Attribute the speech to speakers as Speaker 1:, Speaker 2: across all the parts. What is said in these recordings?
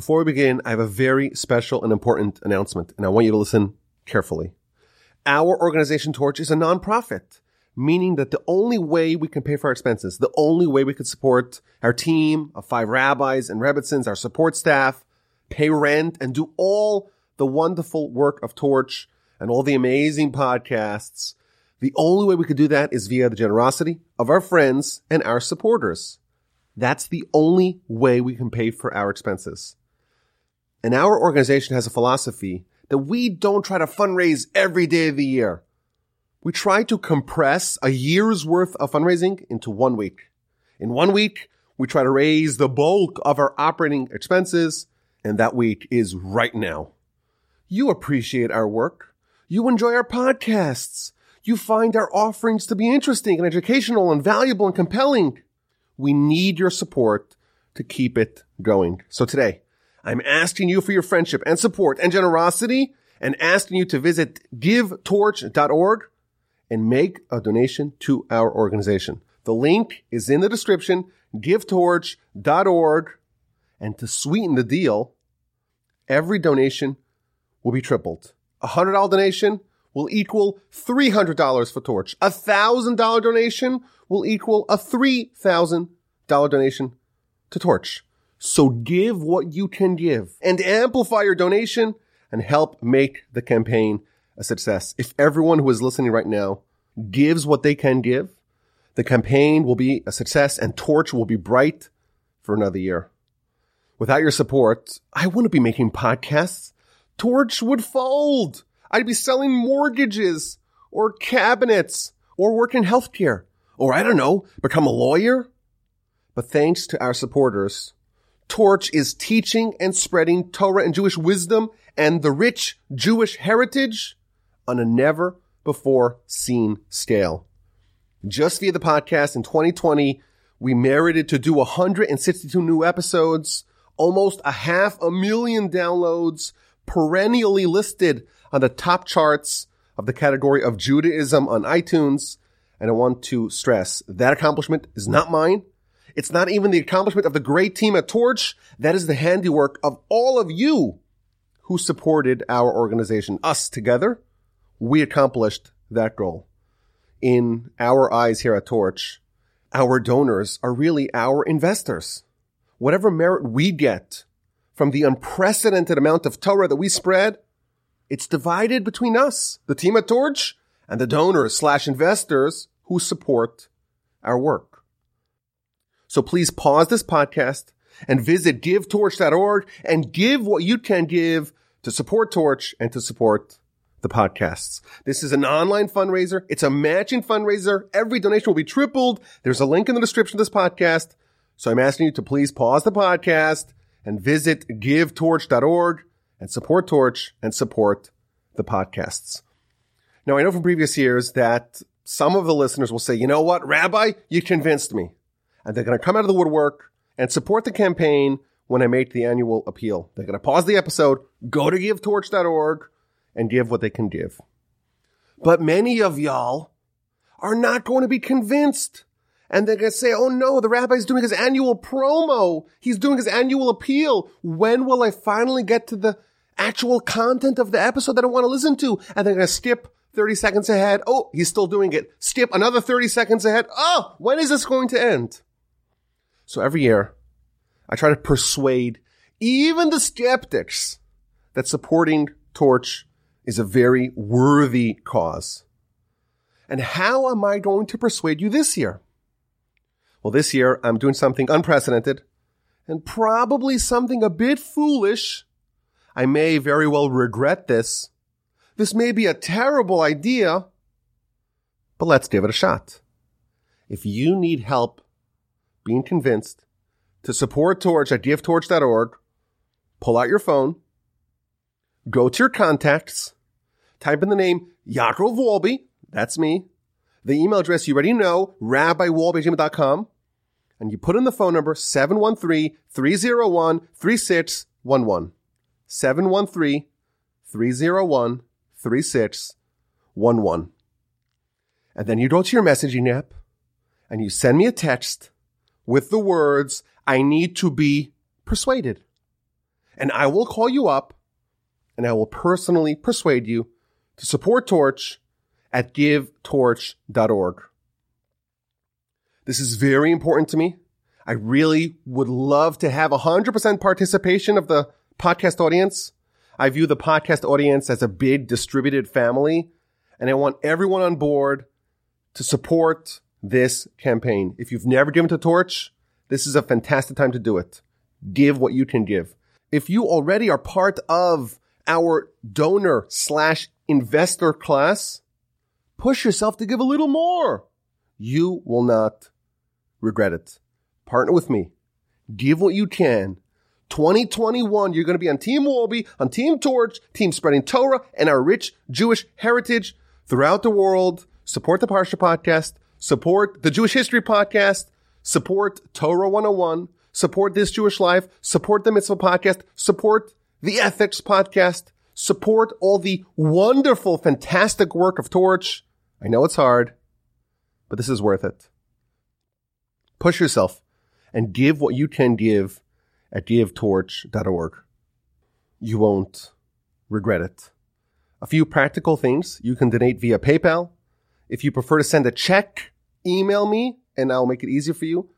Speaker 1: Before we begin, I have a very special and important announcement, and I want you to listen carefully. Our organization Torch is a nonprofit, meaning that the only way we can pay for our expenses, the only way we can support our team of five rabbis and rebbitzins, our support staff, pay rent, and do all the wonderful work of Torch and all the amazing podcasts. The only way we could do that is via the generosity of our friends and our supporters. That's the only way we can pay for our expenses. And our organization has a philosophy that we don't try to fundraise every day of the year. We try to compress a year's worth of fundraising into one week. In one week, we try to raise the bulk of our operating expenses, and that week is right now. You appreciate our work. You enjoy our podcasts. You find our offerings to be interesting and educational and valuable and compelling. We need your support to keep it going. So today, I'm asking you for your friendship and support and generosity and asking you to visit givetorch.org and make a donation to our organization. The link is in the description, givetorch.org. And to sweeten the deal, every donation will be tripled. A hundred dollar donation will equal $300 for Torch. A thousand dollar donation will equal a $3,000 donation to Torch. So give what you can give and amplify your donation and help make the campaign a success. If everyone who is listening right now gives what they can give, the campaign will be a success and Torch will be bright for another year. Without your support, I wouldn't be making podcasts. Torch would fold. I'd be selling mortgages or cabinets or work in healthcare or I don't know, become a lawyer. But thanks to our supporters, Torch is teaching and spreading Torah and Jewish wisdom and the rich Jewish heritage on a never before seen scale. Just via the podcast in 2020, we merited to do 162 new episodes, almost a half a million downloads, perennially listed on the top charts of the category of Judaism on iTunes. And I want to stress that accomplishment is not mine. It's not even the accomplishment of the great team at Torch. That is the handiwork of all of you who supported our organization. Us together, we accomplished that goal. In our eyes here at Torch, our donors are really our investors. Whatever merit we get from the unprecedented amount of Torah that we spread, it's divided between us, the team at Torch, and the donors slash investors who support our work. So please pause this podcast and visit givetorch.org and give what you can give to support Torch and to support the podcasts. This is an online fundraiser. It's a matching fundraiser. Every donation will be tripled. There's a link in the description of this podcast. So I'm asking you to please pause the podcast and visit givetorch.org and support Torch and support the podcasts. Now, I know from previous years that some of the listeners will say, you know what, Rabbi, you convinced me. And they're going to come out of the woodwork and support the campaign when I make the annual appeal. They're going to pause the episode, go to givetorch.org and give what they can give. But many of y'all are not going to be convinced. And they're going to say, oh no, the rabbi's doing his annual promo. He's doing his annual appeal. When will I finally get to the actual content of the episode that I want to listen to? And they're going to skip 30 seconds ahead. Oh, he's still doing it. Skip another 30 seconds ahead. Oh, when is this going to end? So every year, I try to persuade even the skeptics that supporting Torch is a very worthy cause. And how am I going to persuade you this year? Well, this year I'm doing something unprecedented and probably something a bit foolish. I may very well regret this. This may be a terrible idea, but let's give it a shot. If you need help being convinced to support Torch at givetorch.org, pull out your phone, go to your contacts, type in the name Yaakov Wolbe, that's me, the email address you already know, rabbiwolbe.com, and you put in the phone number 713-301-3611. 713-301-3611. And then you go to your messaging app and you send me a text with the words, I need to be persuaded. and I will call you up and I will personally persuade you to support Torch at givetorch.org. This is very important to me. I really would love to have 100% participation of the podcast audience. I view the podcast audience as a big distributed family, and I want everyone on board to support this campaign. If you've never given to Torch, this is a fantastic time to do it. Give what you can give. If you already are part of our donor slash investor class, push yourself to give a little more. You will not regret it. Partner with me. Give what you can. 2021, you're going to be on Team Wolbe, on Team Torch, Team Spreading Torah, and our rich Jewish heritage throughout the world. Support the Parsha podcast. Support the Jewish History podcast. Support Torah 101. Support This Jewish Life. Support the Mitzvah podcast. Support the Ethics podcast. Support all the wonderful, fantastic work of Torch. I know it's hard, but this is worth it. Push yourself and give what you can give at givetorch.org. You won't regret it. A few practical things. You can donate via PayPal. If you prefer to send a check, email me and I'll make it easier for you.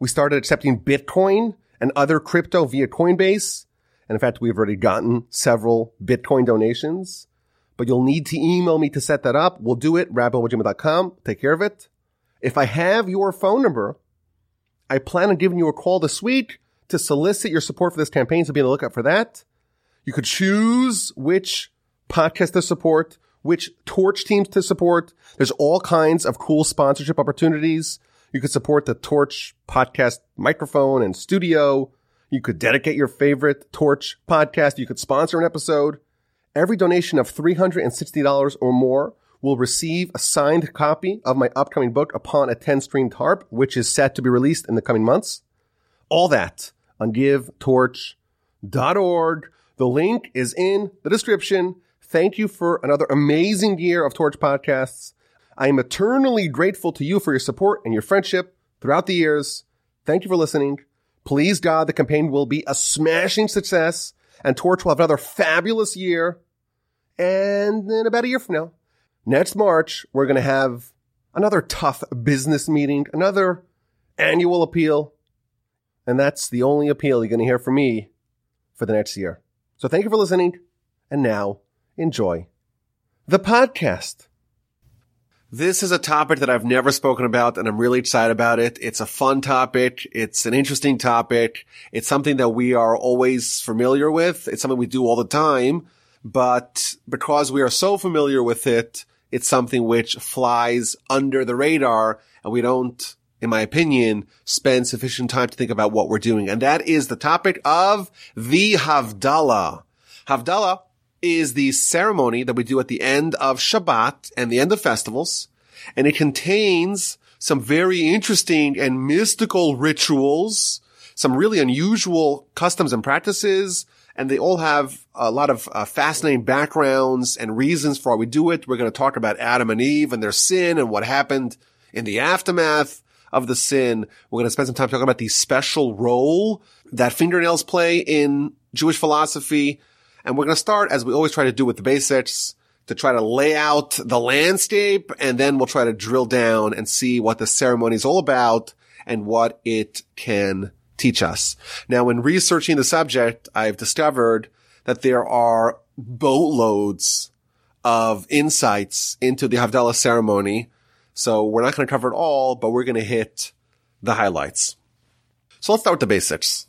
Speaker 1: We started accepting Bitcoin and other crypto via Coinbase. And in fact, we've already gotten several Bitcoin donations, but you'll need to email me to set that up. We'll do it, rabbiwajima.com. Take care of it. If I have your phone number, I plan on giving you a call this week to solicit your support for this campaign. So be on the lookout for that. You could choose which podcast to support, which torch teams to support. There's all kinds of cool sponsorship opportunities. You could support the Torch podcast microphone and studio. You could dedicate your favorite Torch podcast. You could sponsor an episode. Every donation of $360 or more will receive a signed copy of my upcoming book upon a 10 streamed Tarp, which is set to be released in the coming months. All that on givetorch.org. The link is in the description. Thank you for another amazing year of Torch podcasts. I am eternally grateful to you for your support and your friendship throughout the years. Thank you for listening. Please God, the campaign will be a smashing success and Torch will have another fabulous year. And then about a year from now, next March, we're going to have another tough business meeting, another annual appeal. And that's the only appeal you're going to hear from me for the next year. So thank you for listening. And now enjoy the podcast. This is a topic that I've never spoken about and I'm really excited about it. It's a fun topic. It's an interesting topic. It's something that we are always familiar with. It's something we do all the time, but because we are so familiar with it, it's something which flies under the radar and we don't, in my opinion, spend sufficient time to think about what we're doing. And that is the topic of the Havdalah. Havdalah is the ceremony that we do at the end of Shabbat and the end of festivals. And it contains some very interesting and mystical rituals, some really unusual customs and practices. And they all have a lot of uh, fascinating backgrounds and reasons for why we do it. We're going to talk about Adam and Eve and their sin and what happened in the aftermath of the sin. We're going to spend some time talking about the special role that fingernails play in Jewish philosophy and we're going to start, as we always try to do with the basics, to try to lay out the landscape, and then we'll try to drill down and see what the ceremony is all about and what it can teach us. Now, in researching the subject, I've discovered that there are boatloads of insights into the Havdalah ceremony. So we're not going to cover it all, but we're going to hit the highlights. So let's start with the basics.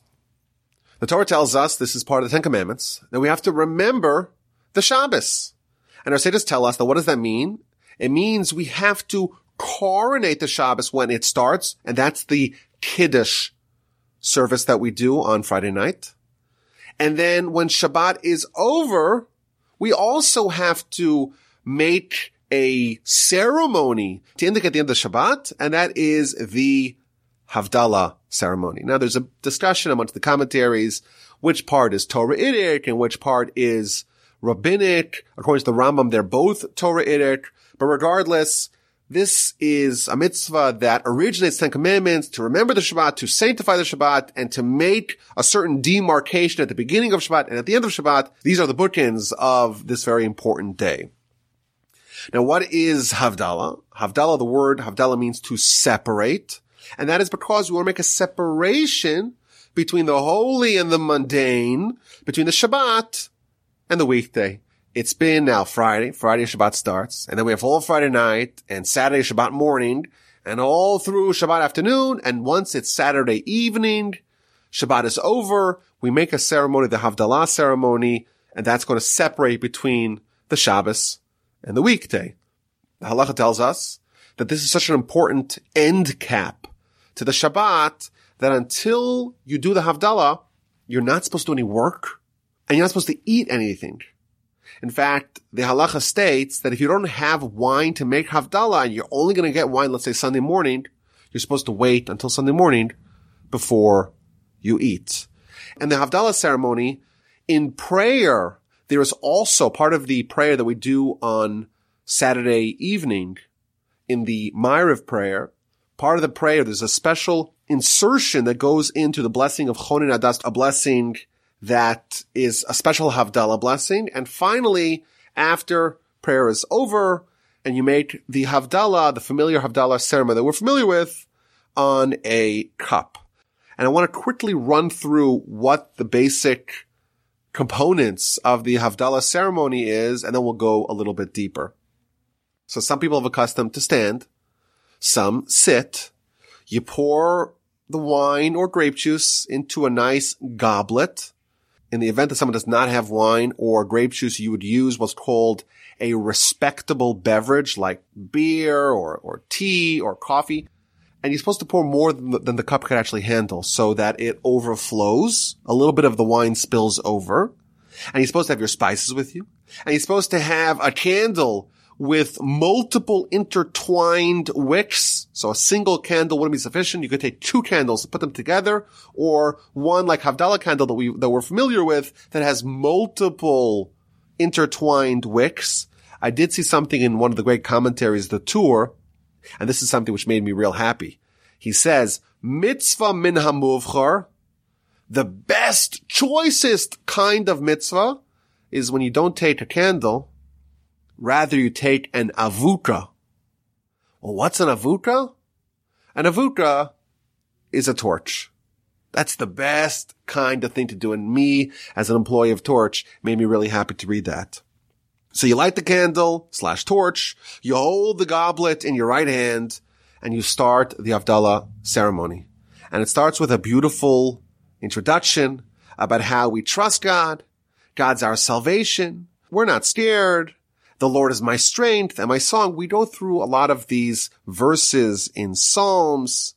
Speaker 1: The Torah tells us this is part of the Ten Commandments that we have to remember the Shabbos. And our sages tell us that what does that mean? It means we have to coronate the Shabbos when it starts, and that's the Kiddush service that we do on Friday night. And then when Shabbat is over, we also have to make a ceremony to indicate the end of Shabbat, and that is the Havdalah ceremony. Now there's a discussion amongst the commentaries, which part is Torahitic and which part is rabbinic. According to the Rambam, they're both Torahitic, but regardless, This is a mitzvah that originates Ten Commandments to remember the Shabbat, to sanctify the Shabbat, and to make a certain demarcation at the beginning of Shabbat and at the end of Shabbat. These are the bookends of this very important day. Now, what is Havdalah? Havdalah, the word Havdalah means to separate. And that is because we want to make a separation between the holy and the mundane, between the Shabbat and the weekday. It's been now Friday. Friday Shabbat starts. And then we have all Friday night and Saturday Shabbat morning and all through Shabbat afternoon. And once it's Saturday evening, Shabbat is over. We make a ceremony, the Havdalah ceremony, and that's going to separate between the Shabbos and the weekday. The halacha tells us that this is such an important end cap to the Shabbat that until you do the Havdalah, you're not supposed to do any work and you're not supposed to eat anything. In fact, the halacha states that if you don't have wine to make Havdalah and you're only going to get wine, let's say Sunday morning, you're supposed to wait until Sunday morning before you eat. And the Havdalah ceremony in prayer, there is also part of the prayer that we do on Saturday evening in the Ma'ariv prayer. Part of the prayer, there's a special insertion that goes into the blessing of Chonen Hadaas, a blessing that is a special Havdalah blessing. And finally, after prayer is over and you make the Havdalah, the familiar Havdalah ceremony that we're familiar with on a cup. And I want to quickly run through what the basic components of the Havdalah ceremony is, and then we'll go a little bit deeper. So some people have accustomed to stand. Some sit. You pour the wine or grape juice into a nice goblet in the event that someone does not have wine or grape juice, you would use what's called a respectable beverage like beer or, or tea or coffee. And you're supposed to pour more than the, than the cup can actually handle so that it overflows. A little bit of the wine spills over. And you're supposed to have your spices with you. And you're supposed to have a candle with multiple intertwined wicks. So a single candle wouldn't be sufficient. You could take two candles, and put them together, or one like Havdalah candle that we, that we're familiar with that has multiple intertwined wicks. I did see something in one of the great commentaries, the Tur, and this is something which made me real happy. He says, mitzvah min hamuvchar, the best, choicest kind of mitzvah is when you don't take a candle, Rather you take an avukah. Well, what's an avukah? An avukah is a torch. That's the best kind of thing to do. And me, as an employee of Torch, made me really happy to read that. So you light the candle slash torch, you hold the goblet in your right hand, and you start the Havdalah ceremony. And it starts with a beautiful introduction about how we trust God. God's our salvation. We're not scared. The Lord is my strength and my song. We go through a lot of these verses in Psalms.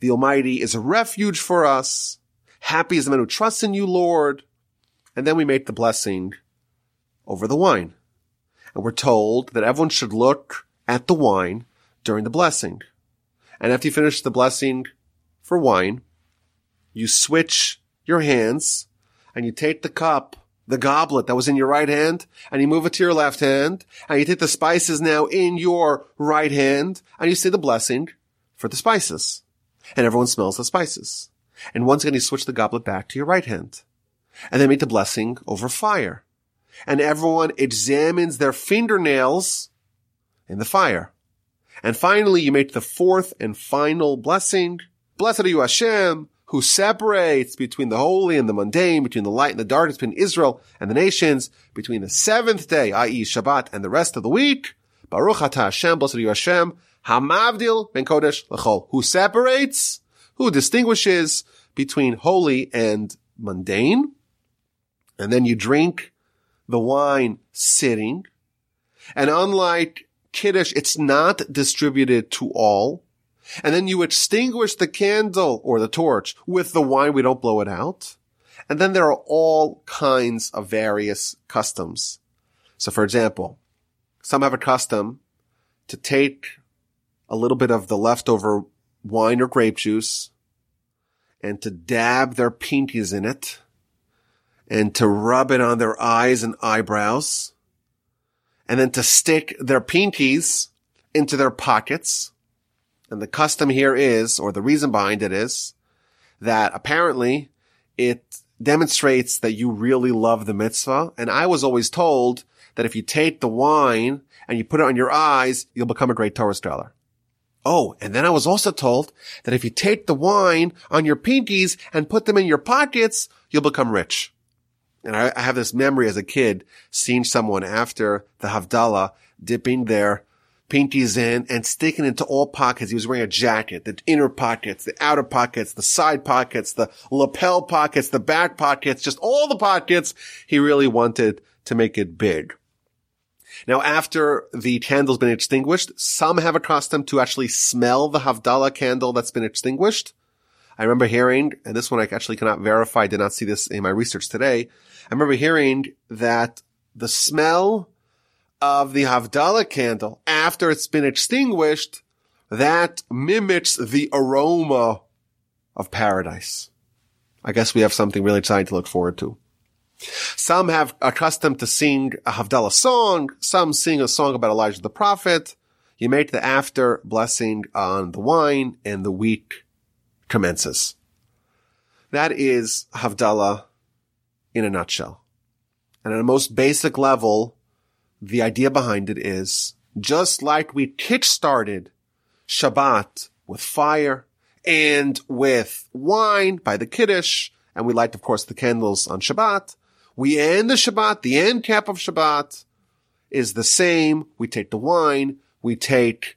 Speaker 1: The Almighty is a refuge for us. Happy is the man who trusts in you, Lord. And then we make the blessing over the wine. And we're told that everyone should look at the wine during the blessing. And after you finish the blessing for wine, you switch your hands and you take the cup the goblet that was in your right hand and you move it to your left hand and you take the spices now in your right hand and you say the blessing for the spices and everyone smells the spices. And once again, you switch the goblet back to your right hand and then make the blessing over fire and everyone examines their fingernails in the fire. And finally, you make the fourth and final blessing. Blessed are you, Hashem, who separates between the holy and the mundane, between the light and the darkness, between Israel and the nations, between the seventh day, i.e. Shabbat, and the rest of the week. Baruch atah Hashem, blessed are you Hashem, hamavdil ben kodesh lechol, who separates, who distinguishes between holy and mundane. And then you drink the wine sitting. And unlike Kiddush, it's not distributed to all. And then you extinguish the candle or the torch with the wine. We don't blow it out. And then there are all kinds of various customs. So for example, some have a custom to take a little bit of the leftover wine or grape juice and to dab their pinkies in it and to rub it on their eyes and eyebrows and then to stick their pinkies into their pockets. And the custom here is, or the reason behind it is, that apparently it demonstrates that you really love the mitzvah. And I was always told that if you take the wine and you put it on your eyes, you'll become a great Torah scholar. Oh, and then I was also told that if you take the wine on your pinkies and put them in your pockets, you'll become rich. And I, I have this memory as a kid seeing someone after the Havdalah dipping their pinkies in and sticking into all pockets. He was wearing a jacket, the inner pockets, the outer pockets, the side pockets, the lapel pockets, the back pockets, just all the pockets. He really wanted to make it big. Now, after the candle's been extinguished, some have a custom to actually smell the Havdalah candle that's been extinguished. I remember hearing, and this one I actually cannot verify, did not see this in my research today. I remember hearing that the smell of the Havdalah candle after it's been extinguished, that mimics the aroma of paradise. I guess we have something really exciting to look forward to. Some have accustomed to sing a Havdalah song. Some sing a song about Elijah the prophet. You make the after blessing on the wine and the week commences. That is Havdalah in a nutshell. And at a most basic level, the idea behind it is just like we kick-started Shabbat with fire and with wine by the Kiddush, and we light, of course, the candles on Shabbat. We end the Shabbat, the end cap of Shabbat is the same. We take the wine, we take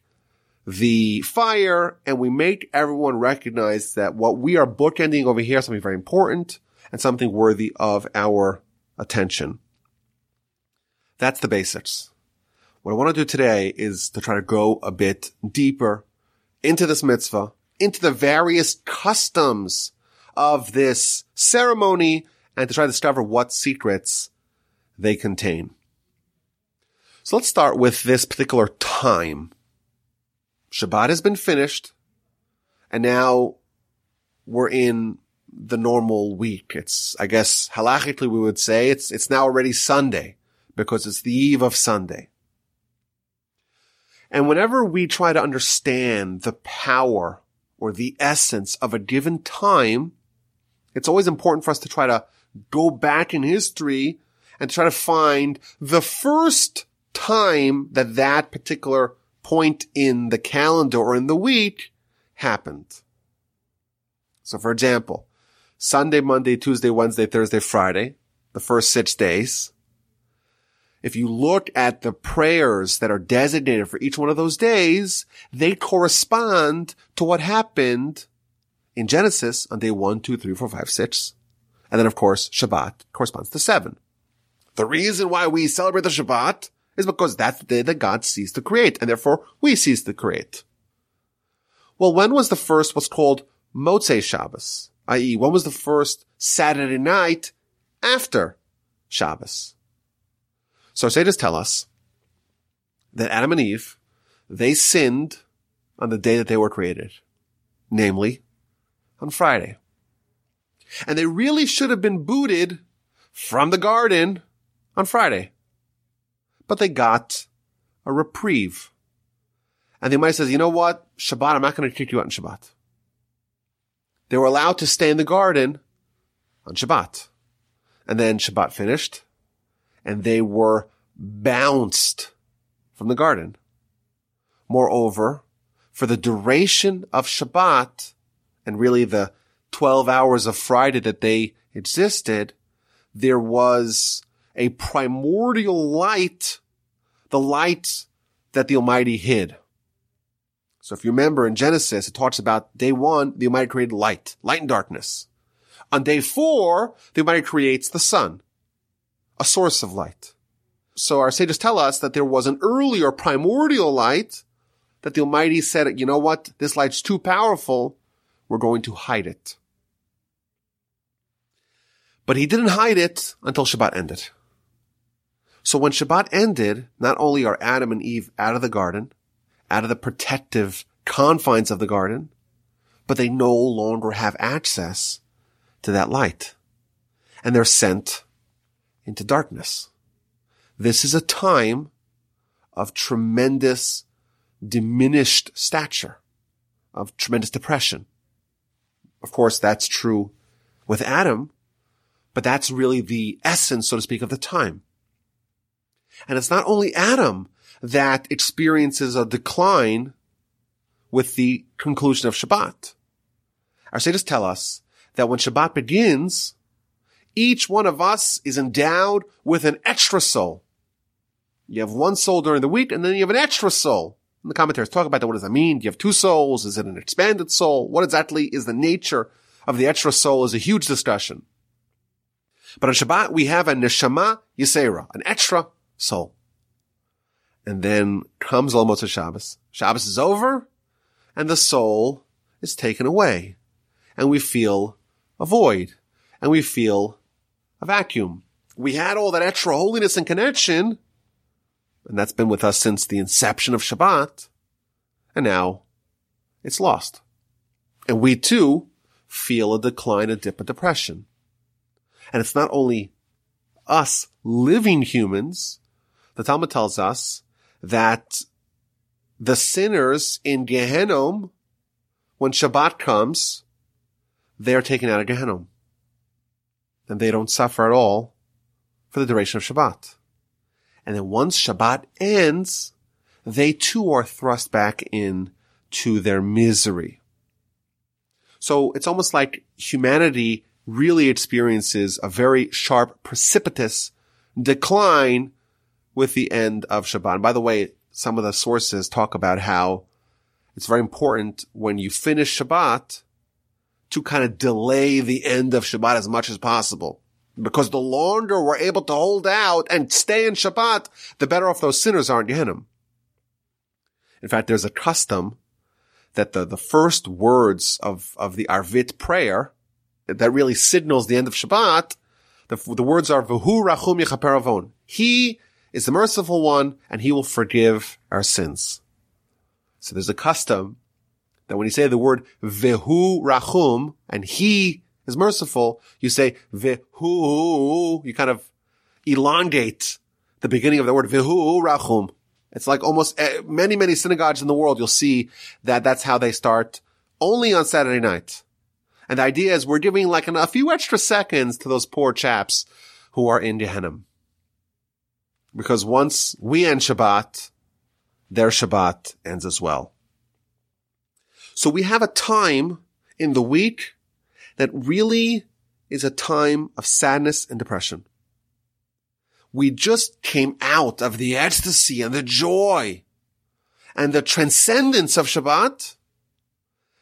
Speaker 1: the fire, and we make everyone recognize that what we are bookending over here is something very important and something worthy of our attention. That's the basics. What I want to do today is to try to go a bit deeper into this mitzvah, into the various customs of this ceremony and to try to discover what secrets they contain. So let's start with this particular time. Shabbat has been finished and now we're in the normal week. It's, I guess, halachically we would say it's, it's now already Sunday because it's the eve of Sunday. And whenever we try to understand the power or the essence of a given time, it's always important for us to try to go back in history and try to find the first time that that particular point in the calendar or in the week happened. So for example, Sunday, Monday, Tuesday, Wednesday, Thursday, Friday, the first six days. If you look at the prayers that are designated for each one of those days, they correspond to what happened in Genesis on day one, two, three, four, five, six, and then of course, Shabbat corresponds to seven. The reason why we celebrate the Shabbat is because that's the day that God ceased to create, and therefore we cease to create. Well, when was the first what's called Motzei Shabbos? I.e., when was the first Saturday night after Shabbos? So Sages tell us that Adam and Eve, they sinned on the day that they were created, namely on Friday. And they really should have been booted from the garden on Friday. But they got a reprieve. And the Almighty says, you know what? Shabbat, I'm not going to kick you out on Shabbat. They were allowed to stay in the garden on Shabbat. And then Shabbat finished and they were bounced from the garden. Moreover, for the duration of Shabbat and really the 12 hours of Friday that they existed, there was a primordial light, the light that the Almighty hid. So if you remember in Genesis, it talks about day one, the Almighty created light, light and darkness. On day four, the Almighty creates the sun, a source of light. So our sages tell us that there was an earlier primordial light that the Almighty said, you know what? This light's too powerful. We're going to hide it. But he didn't hide it until Shabbat ended. So when Shabbat ended, not only are Adam and Eve out of the garden, out of the protective confines of the garden, but they no longer have access to that light. And they're sent into darkness. This is a time of tremendous diminished stature, of tremendous depression. Of course, that's true with Adam, but that's really the essence, so to speak, of the time. And it's not only Adam that experiences a decline with the conclusion of Shabbat. Our sages tell us that when Shabbat begins, each one of us is endowed with an extra soul. You have one soul during the week and then you have an extra soul. And the commentaries talk about that. What does that mean? Do you have two souls? Is it an expanded soul? What exactly is the nature of the extra soul is a huge discussion. But on Shabbat, we have a neshama yisera, an extra soul. And then comes Motzei Shabbos. Shabbos is over and the soul is taken away and we feel a void and we feel a vacuum. We had all that extra holiness and connection and that's been with us since the inception of Shabbat and now it's lost. And we too feel a decline, a dip, a depression. And it's not only us living humans. The Talmud tells us that the sinners in Gehenom, when Shabbat comes, they are taken out of Gehenom. And they don't suffer at all for the duration of Shabbat. And then once Shabbat ends, they too are thrust back in to their misery. So it's almost like humanity really experiences a very sharp, precipitous decline with the end of Shabbat. And by the way, some of the sources talk about how it's very important when you finish Shabbat to kind of delay the end of Shabbat as much as possible. Because the longer we're able to hold out and stay in Shabbat, the better off those sinners are in Gehenna. In fact, there's a custom that the, the first words of, of the Arvit prayer that really signals the end of Shabbat, the, the words are V'hu Rachum Yechaper He is the merciful one and he will forgive our sins. So there's a custom that when you say the word Vehu Rachum and he is merciful, you say Vehu, you kind of elongate the beginning of the word Vehu Rachum. It's like almost eh, many, many synagogues in the world. You'll see that that's how they start only on Saturday night. And the idea is we're giving like an, a few extra seconds to those poor chaps who are in Gehenna. Because once we end Shabbat, their Shabbat ends as well. So we have a time in the week that really is a time of sadness and depression. We just came out of the ecstasy and the joy and the transcendence of Shabbat.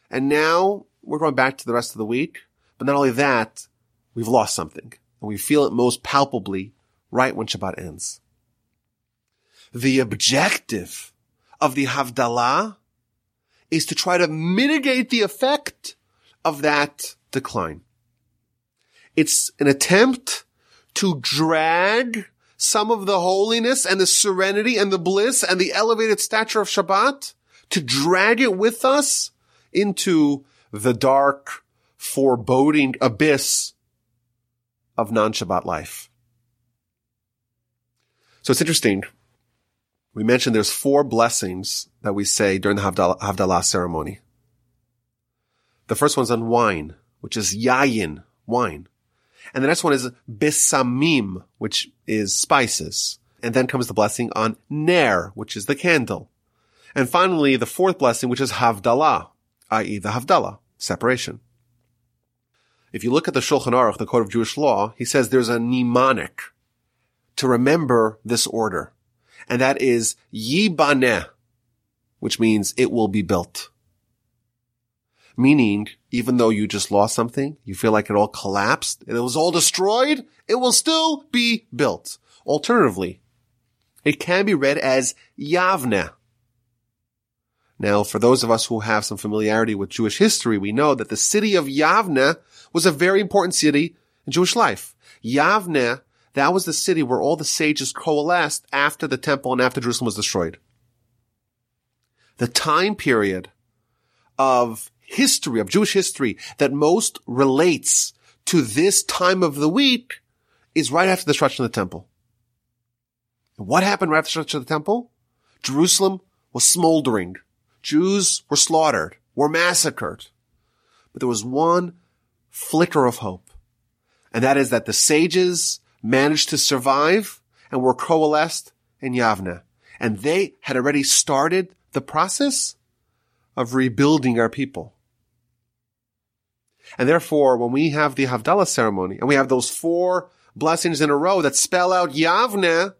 Speaker 1: And now we're going back to the rest of the week. But not only that, we've lost something and we feel it most palpably right when Shabbat ends. The objective of the Havdalah is to try to mitigate the effect of that decline. It's an attempt to drag some of the holiness and the serenity and the bliss and the elevated stature of Shabbat, to drag it with us into the dark, foreboding abyss of non-Shabbat life. So it's interesting. We mentioned there's four blessings that we say during the Havdalah, Havdalah ceremony. The first one's on wine, which is yayin, wine. And the next one is besamim, which is spices. And then comes the blessing on ner, which is the candle. And finally, the fourth blessing, which is havdalah, i.e. the havdalah, separation. If you look at the Shulchan Aruch, the Code of Jewish Law, he says there's a mnemonic to remember this order. And that is yibaneh, which means it will be built. Meaning, even though you just lost something, you feel like it all collapsed, and it was all destroyed, it will still be built. Alternatively, it can be read as Yavne. Now, for those of us who have some familiarity with Jewish history, we know that the city of Yavne was a very important city in Jewish life. Yavne, that was the city where all the sages coalesced after the temple and after Jerusalem was destroyed. The time period of history, of Jewish history that most relates to this time of the week is right after the destruction of the temple. what happened right after the destruction of the temple? Jerusalem was smoldering. Jews were slaughtered, were massacred. But there was one flicker of hope. And that is that the sages managed to survive and were coalesced in Yavne. And they had already started the process of rebuilding our people. And therefore, when we have the Havdalah ceremony and we have those four blessings in a row that spell out Yavne,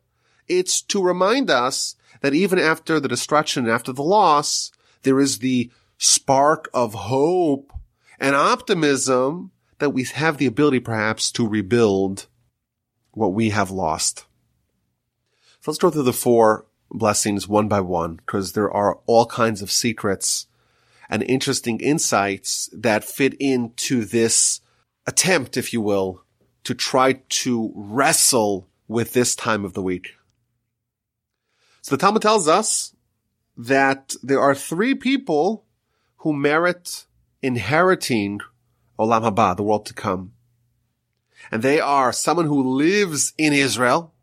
Speaker 1: it's to remind us that even after the destruction, after the loss, there is the spark of hope and optimism that we have the ability perhaps to rebuild what we have lost. So let's go through the four blessings one by one because there are all kinds of secrets and interesting insights that fit into this attempt, if you will, to try to wrestle with this time of the week. So the Talmud tells us that there are three people who merit inheriting Olam Haba, the world to come. And they are someone who lives in Israel.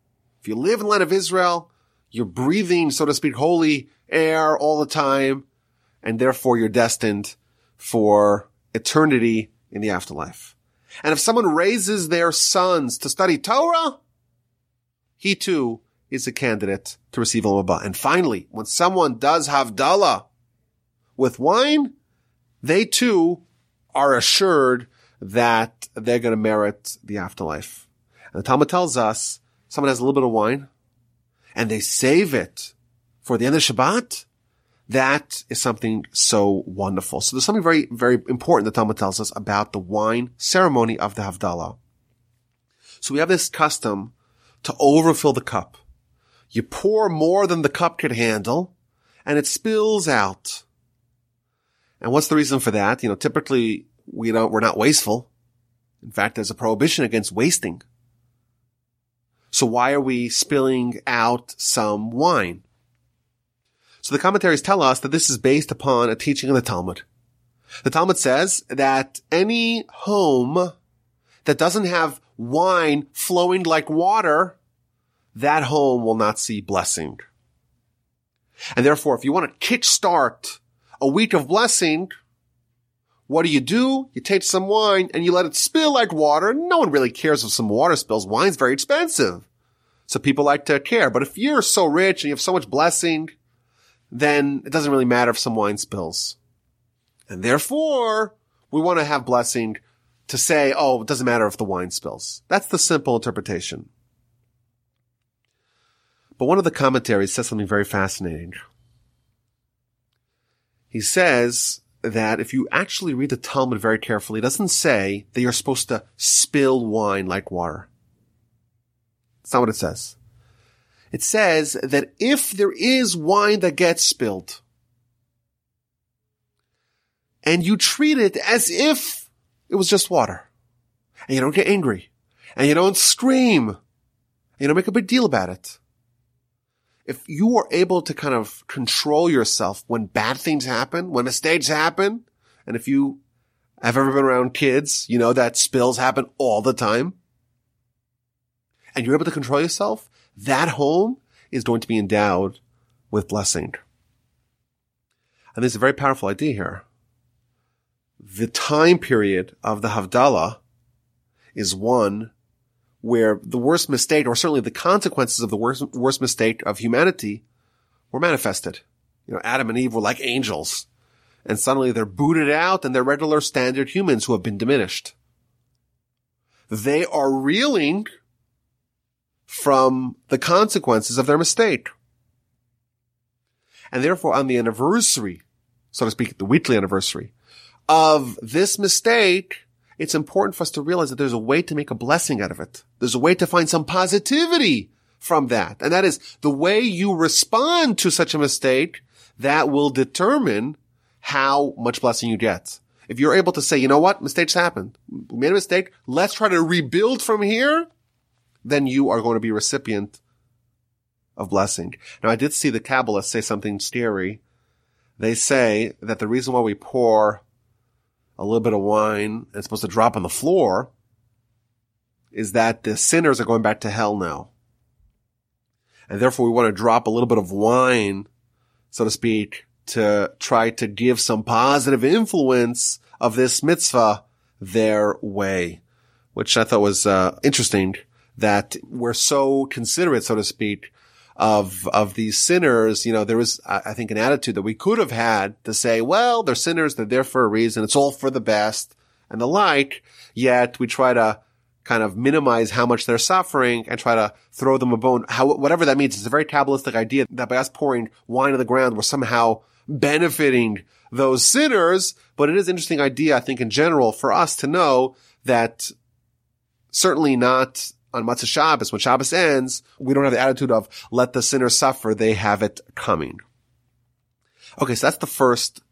Speaker 1: If you live in the land of Israel, you're breathing, so to speak, holy air all the time, and therefore you're destined for eternity in the afterlife. And if someone raises their sons to study Torah, he too is a candidate to receive Olam Haba. And finally, when someone does Havdalah with wine, they too are assured that they're going to merit the afterlife. And the Talmud tells us someone has a little bit of wine and they save it for the end of Shabbat. That is something so wonderful. So there's something very, very important that Talmud tells us about the wine ceremony of the Havdalah. So we have this custom to overfill the cup. You pour more than the cup could handle and it spills out. And what's the reason for that? You know, typically we don't, we're not wasteful. In fact, there's a prohibition against wasting. So why are we spilling out some wine? So the commentaries tell us that this is based upon a teaching of the Talmud. The Talmud says that any home that doesn't have wine flowing like water, that home will not see blessing. And therefore, if you want to kickstart a week of blessing, what do you do? You take some wine and you let it spill like water. No one really cares if some water spills. Wine's very expensive. So people like to care. But if you're so rich and you have so much blessing, then it doesn't really matter if some wine spills. And therefore, we want to have blessing to say, oh, it doesn't matter if the wine spills. That's the simple interpretation. But one of the commentaries says something very fascinating. He says that if you actually read the Talmud very carefully, it doesn't say that you're supposed to spill wine like water. That's not what it says. It says that if there is wine that gets spilled, and you treat it as if it was just water, and you don't get angry, and you don't scream, and you don't make a big deal about it, if you are able to kind of control yourself when bad things happen, when mistakes happen, and if you have ever been around kids, you know that spills happen all the time, and you're able to control yourself, that home is going to be endowed with blessing. And there's a very powerful idea here. The time period of the Havdalah is one where the worst mistake, or certainly the consequences of the worst, worst mistake of humanity were manifested. You know, Adam and Eve were like angels. And suddenly they're booted out and they're regular standard humans who have been diminished. They are reeling from the consequences of their mistake. And therefore on the anniversary, so to speak, the weekly anniversary of this mistake, it's important for us to realize that there's a way to make a blessing out of it. There's a way to find some positivity from that. And that is the way you respond to such a mistake that will determine how much blessing you get. If you're able to say, you know what, mistakes happen. We made a mistake. Let's try to rebuild from here. Then you are going to be recipient of blessing. Now I did see the Kabbalists say something scary. They say that the reason why we pour a little bit of wine and it's supposed to drop on the floor is that the sinners are going back to hell now. And therefore we want to drop a little bit of wine so to speak, to try to give some positive influence of this mitzvah their way, which I thought was uh, interesting that we're so considerate, so to speak, of of these sinners. You know, there was, I think, an attitude that we could have had to say, well, they're sinners, they're there for a reason, it's all for the best, and the like. Yet we try to kind of minimize how much they're suffering and try to throw them a bone. How, whatever that means, it's a very Kabbalistic idea that by us pouring wine on the ground, we're somehow benefiting those sinners. But it is an interesting idea, I think, in general, for us to know that certainly not on Motzei Shabbos, when Shabbos ends, we don't have the attitude of let the sinner suffer, they have it coming. Okay, so that's the first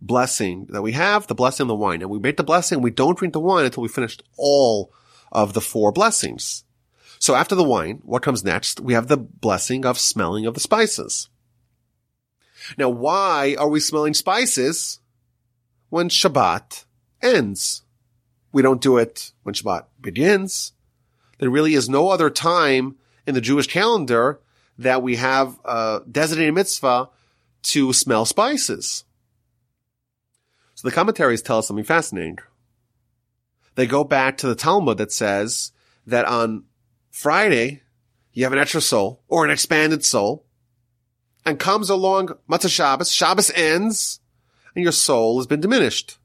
Speaker 1: blessing that we have, the blessing of the wine. And we make the blessing, we don't drink the wine until we finished all of the four blessings. So after the wine, what comes next? We have the blessing of smelling of the spices. Now, why are we smelling spices when Shabbat ends? We don't do it when Shabbat begins. There really is no other time in the Jewish calendar that we have a designated mitzvah to smell spices. So the commentaries tell us something fascinating. They go back to the Talmud that says that on Friday, you have an extra soul or an expanded soul and comes along Motzei Shabbos, Shabbos ends and your soul has been diminished.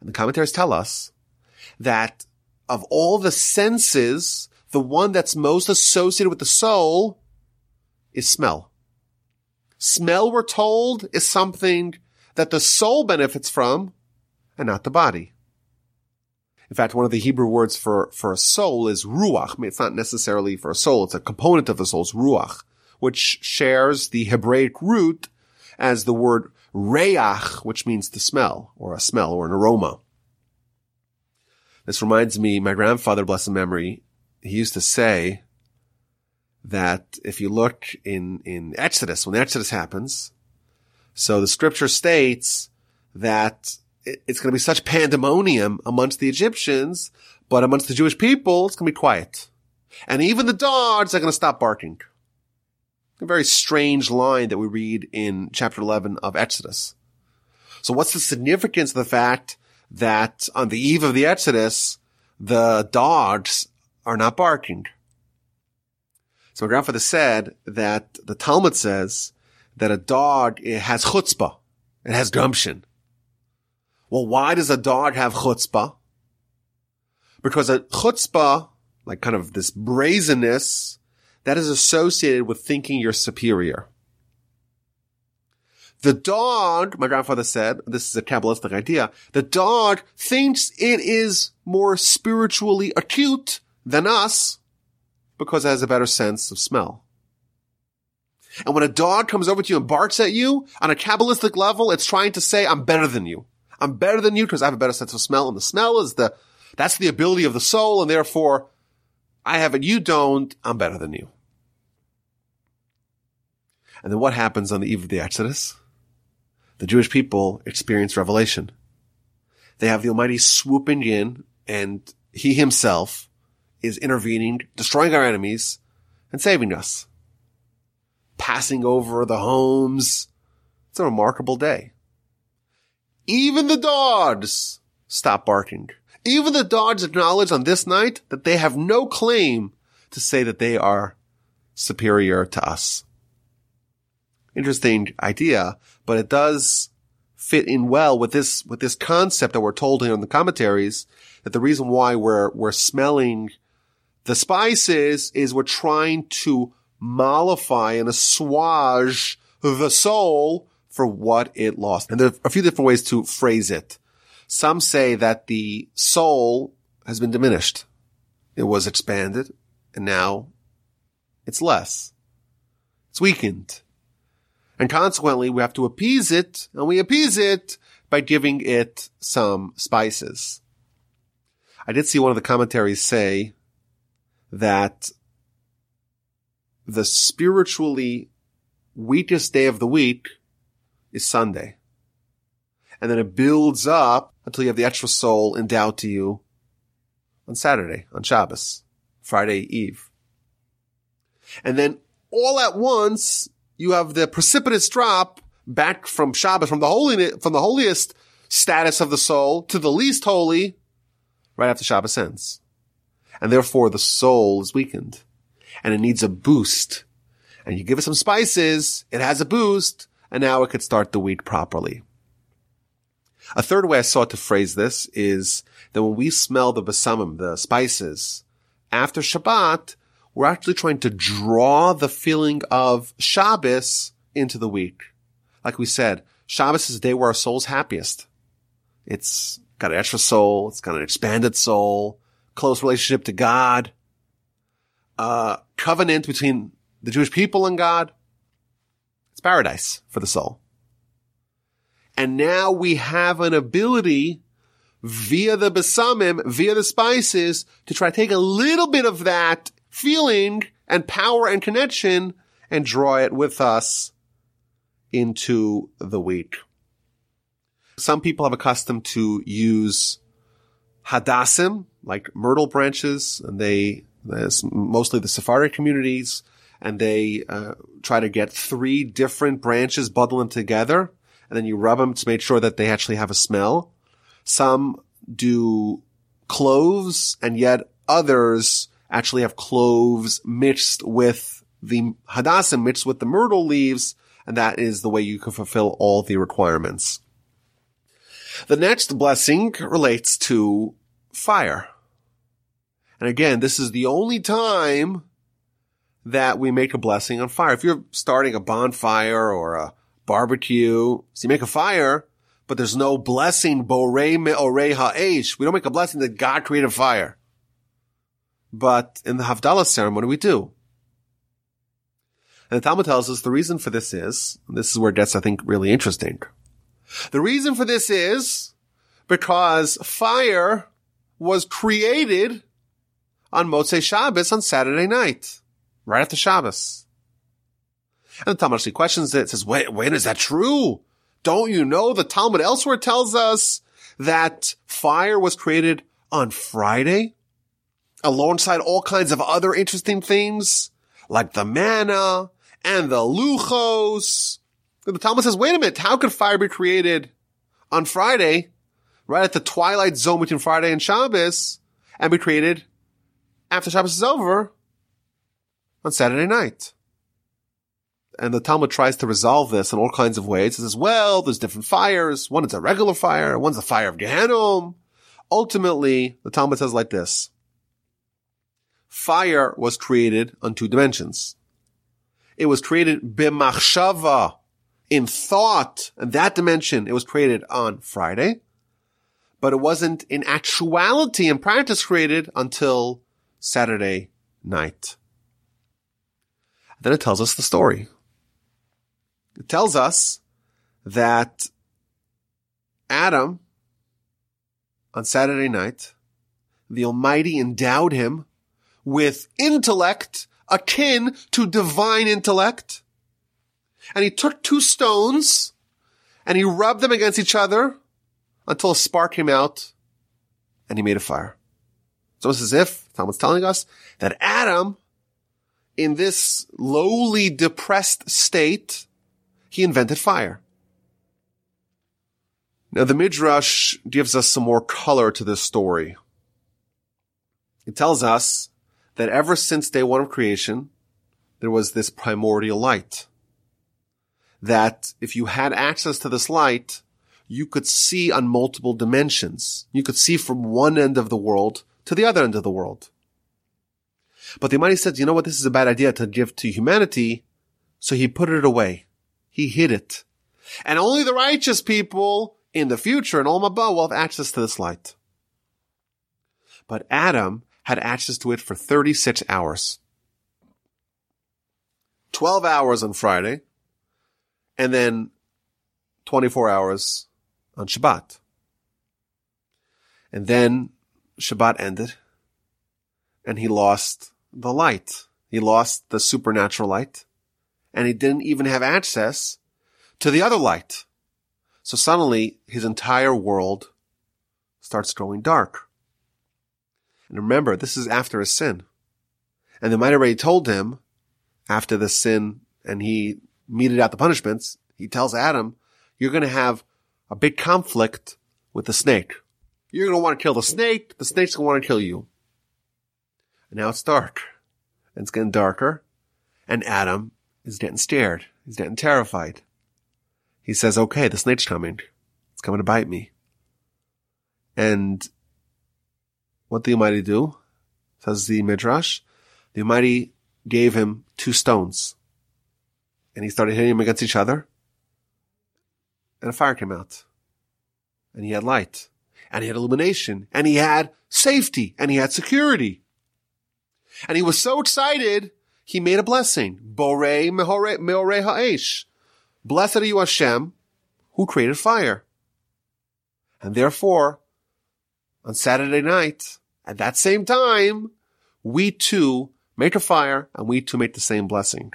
Speaker 1: And the commentaries tell us that of all the senses, the one that's most associated with the soul is smell. Smell, we're told, is something that the soul benefits from and not the body. In fact, one of the Hebrew words for, for a soul is ruach. I mean, it's not necessarily for a soul. It's a component of the soul's ruach, which shares the Hebraic root as the word reach, which means to smell or a smell or an aroma. This reminds me, my grandfather, bless his memory, he used to say that if you look in, in Exodus, when the Exodus happens, so the scripture states that it's going to be such pandemonium amongst the Egyptians, but amongst the Jewish people, it's going to be quiet. And even the dogs are going to stop barking. A very strange line that we read in chapter 11 of Exodus. So what's the significance of the fact that on the eve of the Exodus, the dogs are not barking? So my grandfather said that the Talmud says that a dog has chutzpah. It has gumption. Well, why does a dog have chutzpah? Because a chutzpah, like kind of this brazenness, that is associated with thinking you're superior. The dog, my grandfather said, this is a Kabbalistic idea, the dog thinks it is more spiritually acute than us because it has a better sense of smell. And when a dog comes over to you and barks at you on a Kabbalistic level, it's trying to say, I'm better than you. I'm better than you because I have a better sense of smell. And the smell is the, that's the ability of the soul. And therefore I have it. You don't. I'm better than you. And then what happens on the eve of the Exodus? The Jewish people experience revelation. They have the Almighty swooping in and he himself is intervening, destroying our enemies and saving us. Passing over the homes. It's a remarkable day. Even the dogs stop barking. Even the dogs acknowledge on this night that they have no claim to say that they are superior to us. Interesting idea, but it does fit in well with this, with this concept that we're told here in the commentaries that the reason why we're, we're smelling the spices is we're trying to mollify and assuage the soul for what it lost. And there are a few different ways to phrase it. Some say that the soul has been diminished. It was expanded and now it's less. It's weakened. And consequently, we have to appease it and we appease it by giving it some spices. I did see one of the commentaries say that the spiritually weakest day of the week is Sunday. And then it builds up until you have the extra soul endowed to you on Saturday, on Shabbos, Friday Eve. And then all at once, you have the precipitous drop back from Shabbos, from the holy, from the holiest status of the soul to the least holy right after Shabbos ends. And therefore the soul is weakened and it needs a boost. And you give it some spices, it has a boost, and now it could start the week properly. A third way I saw to phrase this is that when we smell the besamim, the spices, after Shabbat, we're actually trying to draw the feeling of Shabbos into the week. Like we said, Shabbos is the day where our soul's happiest. It's got an extra soul. It's got an expanded soul, close relationship to God, uh, covenant between the Jewish people and God. It's paradise for the soul. And now we have an ability via the besamim, via the spices, to try to take a little bit of that feeling and power and connection and draw it with us into the week. Some people have accustomed to use hadassim, like myrtle branches, and they, mostly the Sephardic communities, and they uh, try to get three different branches, bundle them together, and then you rub them to make sure that they actually have a smell. Some do cloves, and yet others actually have cloves mixed with the hadassim, mixed with the myrtle leaves, and that is the way you can fulfill all the requirements. The next blessing relates to fire. And again, this is the only time that we make a blessing on fire. If you're starting a bonfire or a barbecue, so you make a fire, but there's no blessing, borei me'orei ha'esh. We don't make a blessing that God created fire. But in the Havdalah ceremony, we do. And the Talmud tells us the reason for this is, this is where it gets, I think, really interesting. The reason for this is because fire was created on Motzei Shabbos on Saturday night, right after Shabbos. And the Talmud actually questions it, says, wait, wait, is that true? Don't you know the Talmud elsewhere tells us that fire was created on Friday alongside all kinds of other interesting things like the manna and the luchos the Talmud says, wait a minute, how could fire be created on Friday, right at the twilight zone between Friday and Shabbos, and be created after Shabbos is over on Saturday night? And the Talmud tries to resolve this in all kinds of ways. It says, well, there's different fires. One is a regular fire. One's the fire of Gehenna. Ultimately, the Talmud says like this. Fire was created on two dimensions. It was created b'machshava, in thought and that dimension, it was created on Friday, but it wasn't in actuality and practice created until Saturday night. Then it tells us the story. It tells us that Adam, on Saturday night, the Almighty endowed him with intellect akin to divine intellect and he took two stones and he rubbed them against each other until a spark came out and he made a fire. So it's as if Talmud's telling us that Adam, in this lowly, depressed state, he invented fire. Now the Midrash gives us some more color to this story. It tells us that ever since day one of creation, there was this primordial light that if you had access to this light, you could see on multiple dimensions. You could see from one end of the world to the other end of the world. But the Almighty said, you know what? This is a bad idea to give to humanity. So he put it away. He hid it. And only the righteous people in the future and Olam Haba will have access to this light. But Adam had access to it for 36 hours. 12 hours on Friday, and then 24 hours on Shabbat. And then Shabbat ended and he lost the light. He lost the supernatural light and he didn't even have access to the other light. So suddenly his entire world starts growing dark. And remember, this is after a sin. And they might have already told him after the sin and he meted out the punishments, he tells Adam, you're going to have a big conflict with the snake. You're going to want to kill the snake. The snake's going to want to kill you. And now it's dark and it's getting darker and Adam is getting scared. He's getting terrified. He says, okay, the snake's coming. It's coming to bite me. And what the Almighty do? Says the Midrash. The Almighty gave him two stones. And he started hitting them against each other. And a fire came out. And he had light. And he had illumination. And he had safety. And he had security. And he was so excited, he made a blessing. Borei meore ha'esh. Blessed are you Hashem, who created fire. And therefore, on Saturday night, at that same time, we too make a fire and we too make the same blessing.